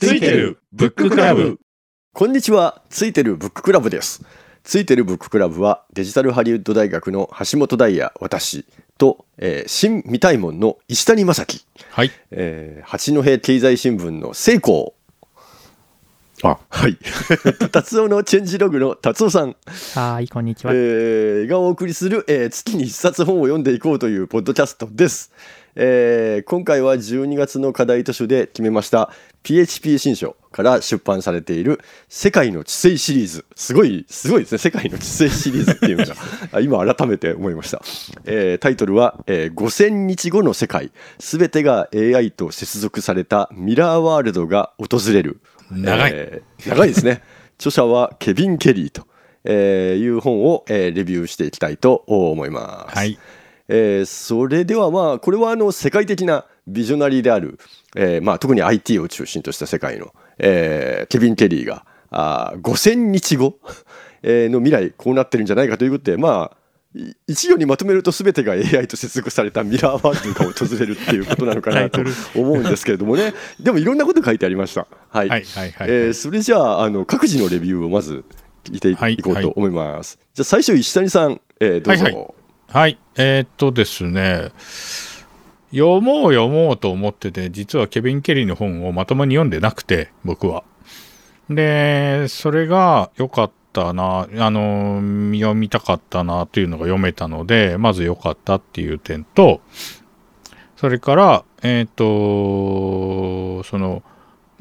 ついてるブッククラブ。こんにちは。ついてるブッククラブです。ついてるブッククラブはデジタルハリウッド大学の橋本大也私と、えー、新未大門の石谷正樹、はい。えー、八戸経済新聞の聖光あ。はい。達夫のチェンジログの達夫さん。はいこんにちは、えー、がお送りする、えー、月に一冊本を読んでいこうというポッドキャストです。えー、今回は12月の課題図書で決めました PHP 新書から出版されている「世界の知性」シリーズ。すごいすごいですね「世界の知性」シリーズっていうのが。今改めて思いました、えー、タイトルは、えー「5000日後の世界。すべてが AI と接続されたミラーワールドが訪れる」長い、えー、長いですね。著者はケビン・ケリーと、えー、いう本を、えー、レビューしていきたいと思います。はいえー、それではまあこれはあの世界的なビジョナリーである、えーまあ、特に IT を中心とした世界の、えー、ケビン・ケリーがあ5,000日後の未来こうなってるんじゃないかということでまあ一行にまとめると全てが AI と接続されたミラーワールドが訪れるっていうことなのかなと思うんですけれどもねでもいろんなこと書いてありました。はい、はいはいはい、えー、それじゃああの各自のレビューをまず聞いていこうと思います。はいはい、じゃあ最初石谷さん、えー、どうぞ。はいはいはい。えー、っとですね、読もう読もうと思ってて、実はケビン・ケリーの本をまともに読んでなくて、僕は。で、それが良かったな、あの、読みたかったなというのが読めたので、まず良かったっていう点と、それから、えっ、と、その、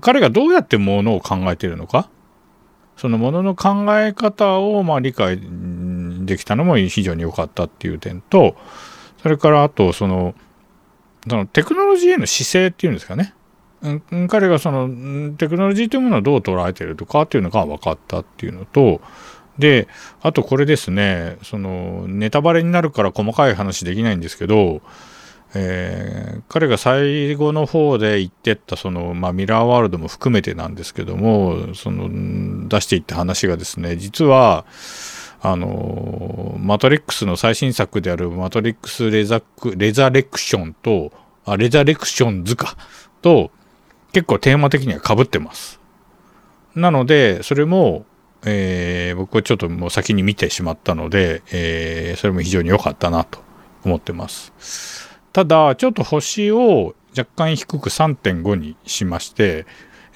彼がどうやってものを考えているのか、そのものの考え方をまあ理解できたのも非常に良かったっていう点と、それからあと、その、そのテクノロジーへの姿勢っていうんですかね。彼がそのテクノロジーというものをどう捉えてるとかっていうのが分かったっていうのと、で、あとこれですね、そのネタバレになるから細かい話できないんですけど、えー、彼が最後の方で言ってったその、まあ、ミラーワールドも含めてなんですけどもその出していった話がですね実はあのマトリックスの最新作であるマトリックスレザクレザレクションとあレザレクション図かと結構テーマ的には被ってます。なのでそれも、えー、僕はちょっともう先に見てしまったので、えー、それも非常に良かったなと思ってます。ただちょっと星を若干低く3.5にしまして、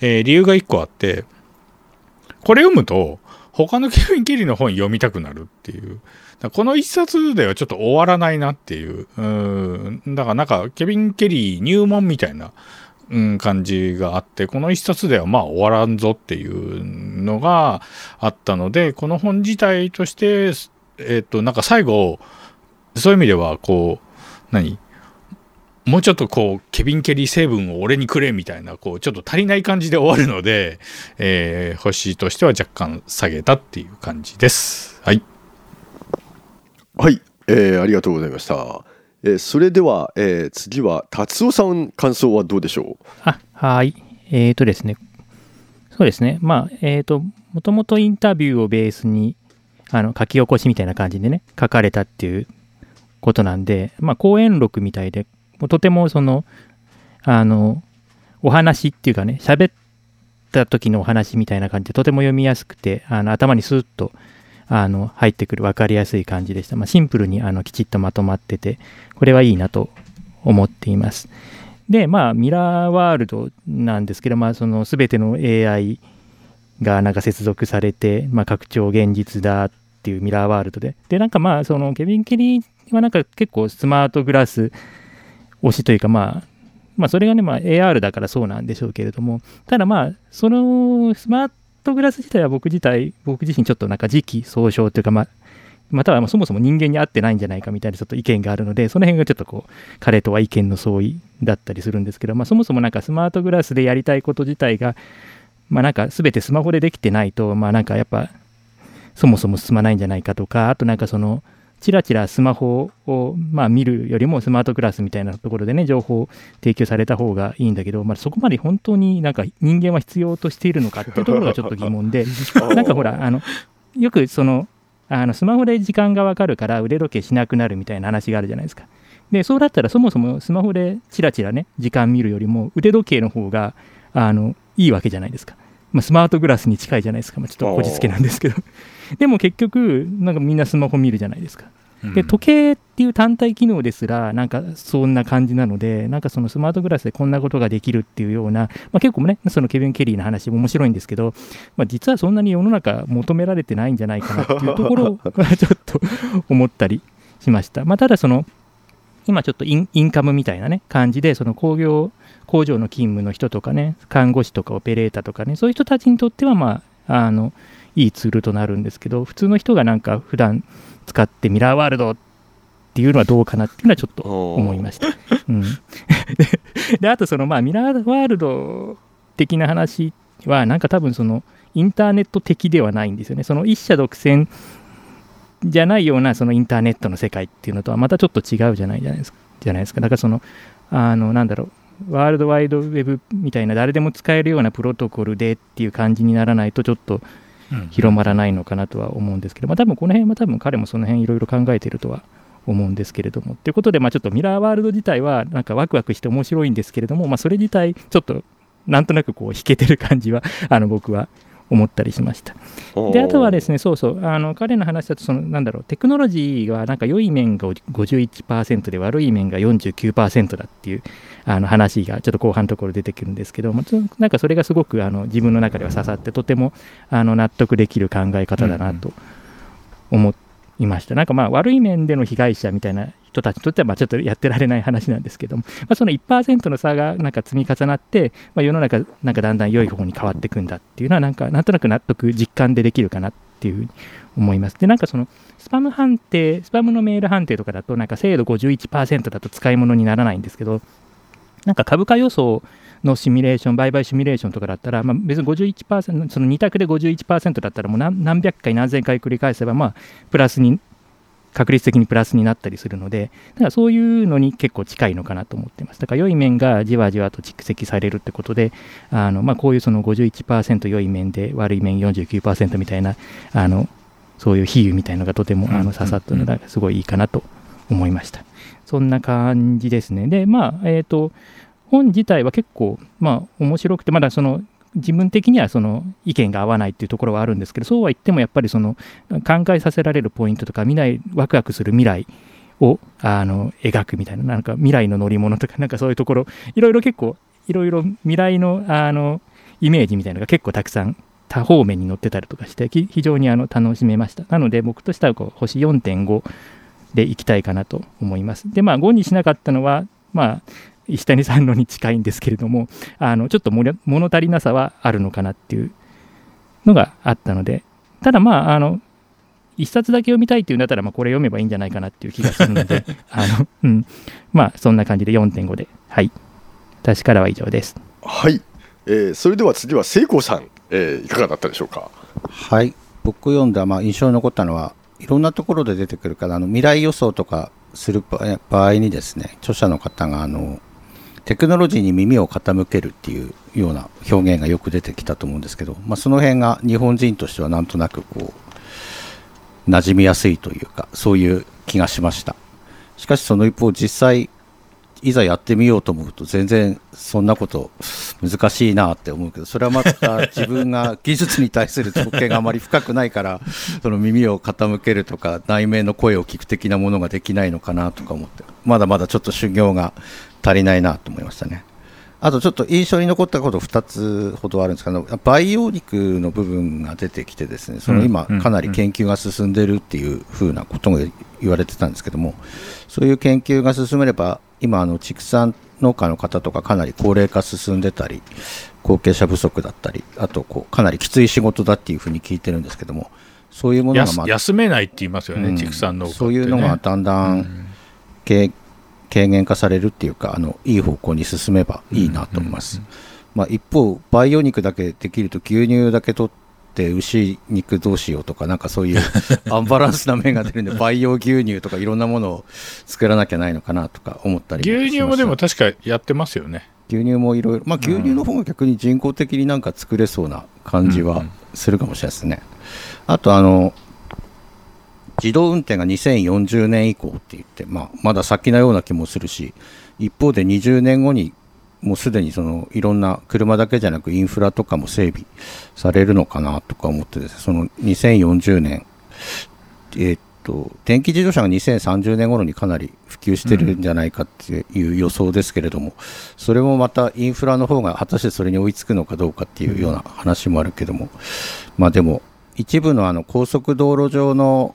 えー、理由が1個あってこれ読むと他のケビン・ケリーの本読みたくなるっていう。この一冊ではちょっと終わらないなっていう。うん。だからなんか、ケビン・ケリー入門みたいな、うん、感じがあって、この一冊ではまあ終わらんぞっていうのがあったので、この本自体として、えっ、と、なんか最後、そういう意味では、こう、何？もうちょっとこう、ケビン・ケリー成分を俺にくれみたいな、こう、ちょっと足りない感じで終わるので、えー、星としては若干下げたっていう感じです。はい。はい、えー、ありがとうございました。えー、それでは、えー、次は達夫さん感想はどうでしょう？あはいえっ、ー、とですねそうですねまあえっ、ー、ともともとインタビューをベースにあの書き起こしみたいな感じでね書かれたっていうことなんでまあ講演録みたいでもうとてもその、あの、お話っていうかね、喋った時のお話みたいな感じで、とても読みやすくて、あの頭にスーッとあの入ってくる分かりやすい感じでした。まあ、シンプルにあのきちっとまとまってて、これはいいなと思っています。で、まあ、ミラーワールドなんですけど、まあ、その全ての AI がなんか接続されて、まあ、拡張現実だっていうミラーワールドで。で、なんかまあ、そのケビン・ケリーはなんか結構スマートグラス推しというか、まあ、まあ、それがね、まあ、AR だからそうなんでしょうけれども、ただまあ、そのスマートグラス自体は僕自体、僕自身ちょっとなんか時期尚早というか、まあ、またはそもそも人間に合ってないんじゃないかみたいなちょっと意見があるので、その辺がちょっとこう、彼とは意見の相違だったりするんですけど、まあ、そもそもなんかスマートグラスでやりたいこと自体が、まあなんか全てスマホでできてないと、まあなんかやっぱ、そもそも進まないんじゃないかとか、あとなんかその、ちらちらスマホを、まあ、見るよりもスマートグラスみたいなところでね、情報を提供された方がいいんだけど、まあ、そこまで本当になんか人間は必要としているのかっていうところがちょっと疑問で、なんかほら、あのよくその、あのスマホで時間がわかるから腕時計しなくなるみたいな話があるじゃないですか。でそうだったらそもそもスマホでチラチラね時間見るよりも腕時計の方があのいいわけじゃないですか、まあ、スマートグラスに近いじゃないですか、まあ、ちょっとこじつけなんですけど。でも結局なんかみんなスマホ見るじゃないですか。で時計っていう単体機能ですらなんかそんな感じなのでなんかそのスマートグラスでこんなことができるっていうような、まあ、結構ねそのケビン・ケリーの話も面白いんですけど、まあ、実はそんなに世の中求められてないんじゃないかなっていうところを ちょっと思ったりしました。まあ、ただその今ちょっとインインカムみたいなね感じでその工業工場の勤務の人とかね看護師とかオペレーターとかねそういう人たちにとってはまああのいいツールとなるんですけど普通の人がなんか普段使ってミラーワールドっていうのはどうかなっていうのはちょっと思いました。うん、であとそのまあミラーワールド的な話はなんか多分そのインターネット的ではないんですよね。その一社独占じゃないようなそのインターネットの世界っていうのとはまたちょっと違うじゃないじゃないですか。じゃないですかだからそのあのなんだろうワールドワイドウェブみたいな誰でも使えるようなプロトコルでっていう感じにならないとちょっと広まらないのかなとは思うんですけど、まあ、多分この辺は多分彼もその辺いろいろ考えているとは思うんですけれども。ということで、まあ、ちょっとミラーワールド自体はなんかワクワクして面白いんですけれども、まあ、それ自体ちょっとなんとなくこう弾けてる感じはあの僕は思ったりしました。であとはですね、そうそう、あの彼の話だとその、なんだろう、テクノロジーはなんか良い面が51%で悪い面が49%だっていうあの話がちょっと後半のところ出てくるんですけど、まあ、なんかそれがすごくあの自分の中では刺さって、とてもあの納得できる考え方だなと思いました。なんかまあ悪い面での被害者みたいな人たちにとってはまあちょっとやってられない話なんですけども、まあ、その1%の差がなんか積み重なって、まあ、世の中なんかだんだん良い方に変わっていくんだっていうのはなんかなんとなく納得実感でできるかなっていうふうに思います。でなんかそのスパム判定スパムのメール判定とかだとなんか精度51%だと使い物にならないんですけどなんか株価予想のシミュレーション、売買シミュレーションとかだったら、まあ、別に51%、その2択で51%だったら、もう何百回、何千回繰り返せば、まあ、プラスに確率的にプラスになったりするので、だからそういうのに結構近いのかなと思ってます。だから良い面がじわじわと蓄積されるってことで、あのまあ、こういうその51%良い面で悪い面49%みたいな、あのそういう比喩みたいのがとてもあの刺さったのがすごいいいかなと思いました。そんな感じですね。で、まあ、えっ、ー、と、本自体は結構、まあ、面白くて、まだその自分的にはその意見が合わないっていうところはあるんですけどそうは言ってもやっぱりその考えさせられるポイントとか未来ワクワクする未来をあの描くみたいななんか未来の乗り物とかなんかそういうところいろいろ結構いろいろ未来のあのイメージみたいなのが結構たくさん多方面に載ってたりとかして非常にあの楽しめました。なので僕としてはこう星4.5でいきたいかなと思います。でまあ5にしなかったのはまあ石谷さんのに近いんですけれどもあのちょっと物足りなさはあるのかなっていうのがあったのでただまああの一冊だけ読みたいっていうんだったら、まあ、これ読めばいいんじゃないかなっていう気がするので あの、うん、まあそんな感じで4.5ではい。私からは以上です。はい、えー、それでは次は聖光さん、えー、いかがだったでしょうか？はい。僕読んだ、まあ、印象に残ったのはいろんなところで出てくるからあの未来予想とかする場合にですね著者の方があのテクノロジーに耳を傾けるっていうような表現がよく出てきたと思うんですけど、まあ、その辺が日本人としてはなんとなくこう馴染みやすいというかそういう気がしました。しかしその一方実際いざやってみようと思うと全然そんなこと難しいなって思うけどそれはまた自分が技術に対する統計があまり深くないからその耳を傾けるとか内面の声を聞く的なものができないのかなとか思ってまだまだちょっと修行が足りないなと思いましたね。あとちょっと印象に残ったこと2つほどあるんですけど培養肉の部分が出てきてですねその今かなり研究が進んでるっていうふうなことが言われてたんですけどもそういう研究が進めれば今あの畜産農家の方とかかなり高齢化進んでたり後継者不足だったりあとこうかなりきつい仕事だっていうふうに聞いてるんですけどもそういうものが、まあ、休めないって言いますよね、うん、畜産農家、ね、そういうのがだんだん軽減化されるっていうかあのいい方向に進めばいいなと思います、まあ、一方培養肉だけできると牛乳だけ取って牛肉どうしようとかなんかそういう アンバランスな面が出るんで培養牛乳とかいろんなものを作らなきゃないのかなとか思ったり牛乳もでも確かやってますよね。牛乳もいろいろまあ牛乳の方が逆に人工的になんか作れそうな感じはするかもしれないですね、あとあの自動運転が2040年以降って言って、まあ、まだ先のような気もするし一方で20年後にもうすでにそのいろんな車だけじゃなくインフラとかも整備されるのかなとか思ってですねその2040年えーっと電気自動車が2030年頃にかなり普及してるんじゃないかっていう予想ですけれども、それもまたインフラの方が果たしてそれに追いつくのかどうかっていうような話もあるけども、まあでも一部のあの高速道路上の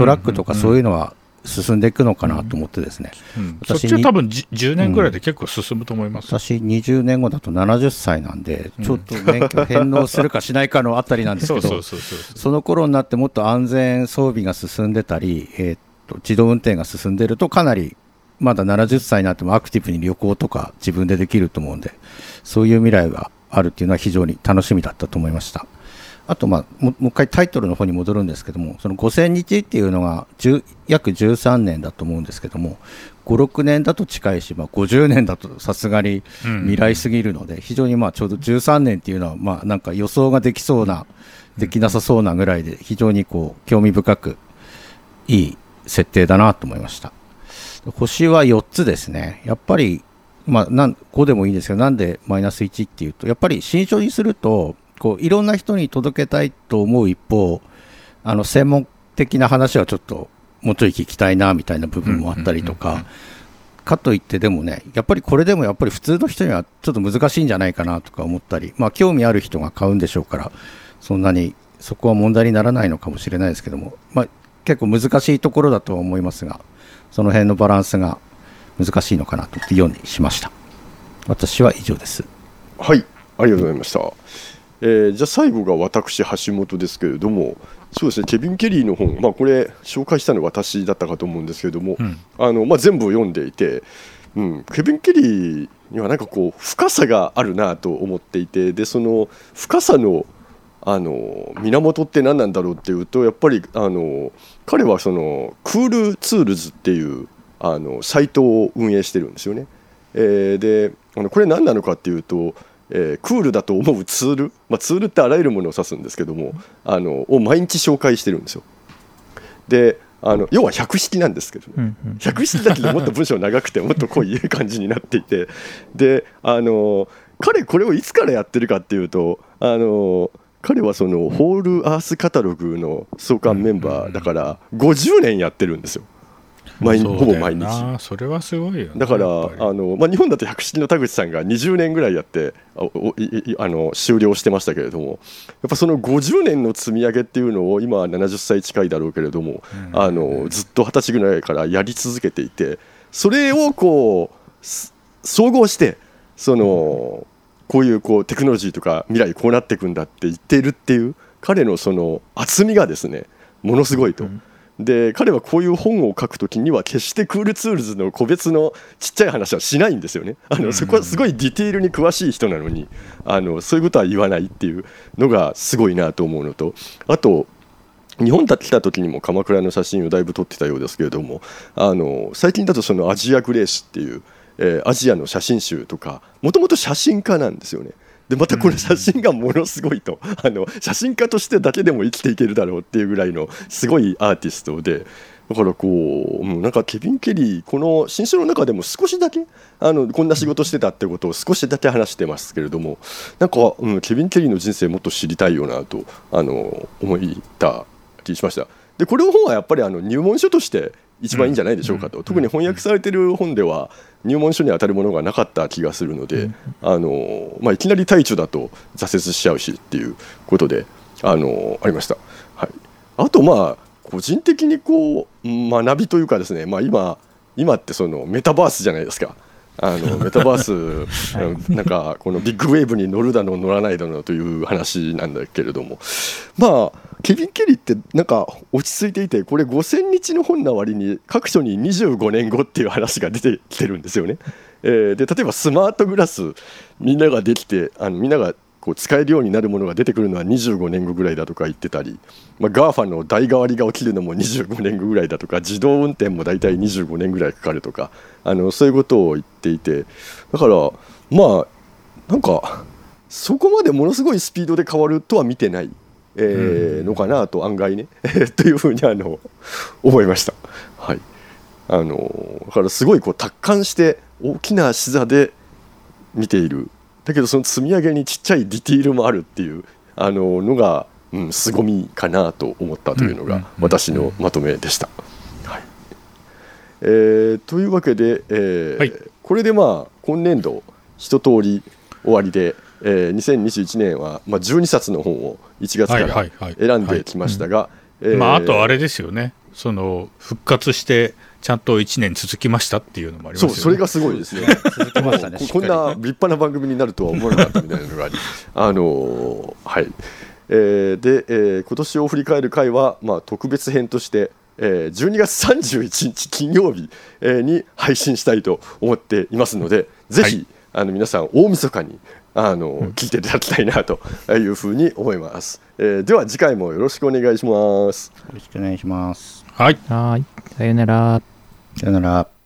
トラックとかそういうのは進んでいくのかなと思ってですね、うん。そっ私ちは多分じ10年ぐらいで結構進むと思います。私20年後だと70歳なんでちょっと免許返納するかしないかのあたりなんですけどそうそうそうそうそう。その頃になってもっと安全装備が進んでたり、えーっと自動運転が進んでるとかなりまだ70歳になってもアクティブに旅行とか自分でできると思うんでそういう未来があるっていうのは非常に楽しみだったと思いましたあと、まあ、ももう一回タイトルの方に戻るんですけどもその5000日っていうのが10約13年だと思うんですけども56年だと近いし、まあ、50年だとさすがにうん。未来すぎるので、非常にまあちょうど13年っていうのはまあなんか予想ができそうな、できなさそうなぐらいで非常にこう興味深くいい設定だなと思いました。星は4つですね。やっぱりまあなん5でもいいんですけどなんでマイナス1っていうとやっぱり新書にするとこういろんな人に届けたいと思う一方あの専門的な話はちょっともうちょい聞きたいなみたいな部分もあったりとか、かといってでもねやっぱりこれでもやっぱり普通の人にはちょっと難しいんじゃないかなとか思ったりまあ興味ある人が買うんでしょうからそんなにそこは問題にならないのかもしれないですけども、まあ、結構難しいところだとは思いますがその辺のバランスが難しいのかなと思って4にしました。私は以上です。はいありがとうございました、えーじゃあ最後が私橋本ですけれどもそうですねケビン・ケリーの本、まあ、これ紹介したのは私だったかと思うんですけれども、うんあのまあ、全部読んでいて、うん、ケビン・ケリーにはなんかこう深さがあるなと思っていてでその深さのあの源って何なんだろうっていうとやっぱりあの彼はそのクールツールズっていうあのサイトを運営してるんですよね。えーであのこれ何なのかっていうと、えークールだと思うツール、まあ、ツールってあらゆるものを指すんですけどもあのを毎日紹介してるんですよ。であの要は百式なんですけどね、百式だけどもっと文章長くてもっと濃い感じになっていて。であの彼これをいつからやってるかっていうとあの彼はそのホールアースカタログの創刊メンバーだから50年やってるんですよ毎ほぼ毎日。なそれはすごいよねだからあの、まあ、日本だと百式の田口さんが20年ぐらいやってあの終了してましたけれどもやっぱその50年の積み上げっていうのを今は70歳近いだろうけれども、うんあのずっと二十歳ぐらいからやり続けていてそれをこうす総合してそのこういうこうテクノロジーとか未来こうなっていくんだって言っているっていう彼のその厚みがですねものすごいと。うんで彼はこういう本を書くときには決してクールツールズの個別のちっちゃい話はしないんですよね。あのそこはすごいディティールに詳しい人なのにあのそういうことは言わないっていうのがすごいなと思うのとあと日本に来た時にも鎌倉の写真をだいぶ撮ってたようですけれどもあの最近だとそのアジアグレースっていう、えーアジアの写真集とかもともと写真家なんですよね。でまたこの写真がものすごいと、あの写真家としてだけでも生きていけるだろうっていうぐらいのすごいアーティストで。だからこう、うんなんかケビン・ケリーこの新書の中でも少しだけあのこんな仕事してたってことを少しだけ話してますけれどもなんか、うん、ケビン・ケリーの人生もっと知りたいよなとあの思った気しました。でこれの本はやっぱりあの入門書として一番いいんじゃないでしょうかと、特に翻訳されてる本では入門書に当たるものがなかった気がするので、あのまあ、いきなり大著だと挫折しちゃうしっていうことであのありました。はい、あとまあ個人的にこう学びというかですね、まあ、今今ってそのメタバースじゃないですか。あの メタバース、うんなんかこのビッグウェーブに乗るだの乗らないだのという話なんだけれどもまあケビン・ケリーってなんか落ち着いていてこれ5000日の本な割に各所に25年後っていう話が出てきてるんですよね。えーで例えばスマートグラスみんなができてあのみんながこう使えるようになるものが出てくるのは25年後ぐらいだとか言ってたり、まあ、GAFA の代替わりが起きるのも25年後ぐらいだとか自動運転も大体25年ぐらいかかるとかあのそういうことを言っていてだからまあなんかそこまでものすごいスピードで変わるとは見てないえーのかなと案外ね というふうにあの思いました。はいあのだからすごいこう達観して大きな視座で見ているだけどその積み上げにちっちゃいディティールもあるっていうあののが、うん、凄みかなと思ったというのが私のまとめでした。はい。えーというわけで、えーはい。これでまあ今年度一通り終わりで、えー2021年は、まあ、12冊の本を1月かはいら選んできましたが、えーまあ、あとあれですよね、その復活して、ちゃんと1年続きましたっていうのもありますよね。そうそれがすごいですね。続きましたねこんな立派な番組になるとは思わなかったみたいなのがあり、あのーはい。えーで、えー今年を振り返る回は、まあ、特別編として、えー12月31日金曜日、えーに配信したいと思っていますので、ぜひ、はいあの皆さん大晦日にあの、聞いていただきたいなというふうに思います、えーでは次回もよろしくお願いします。よろしくお願いします。はいはーい。さよなら。さよなら。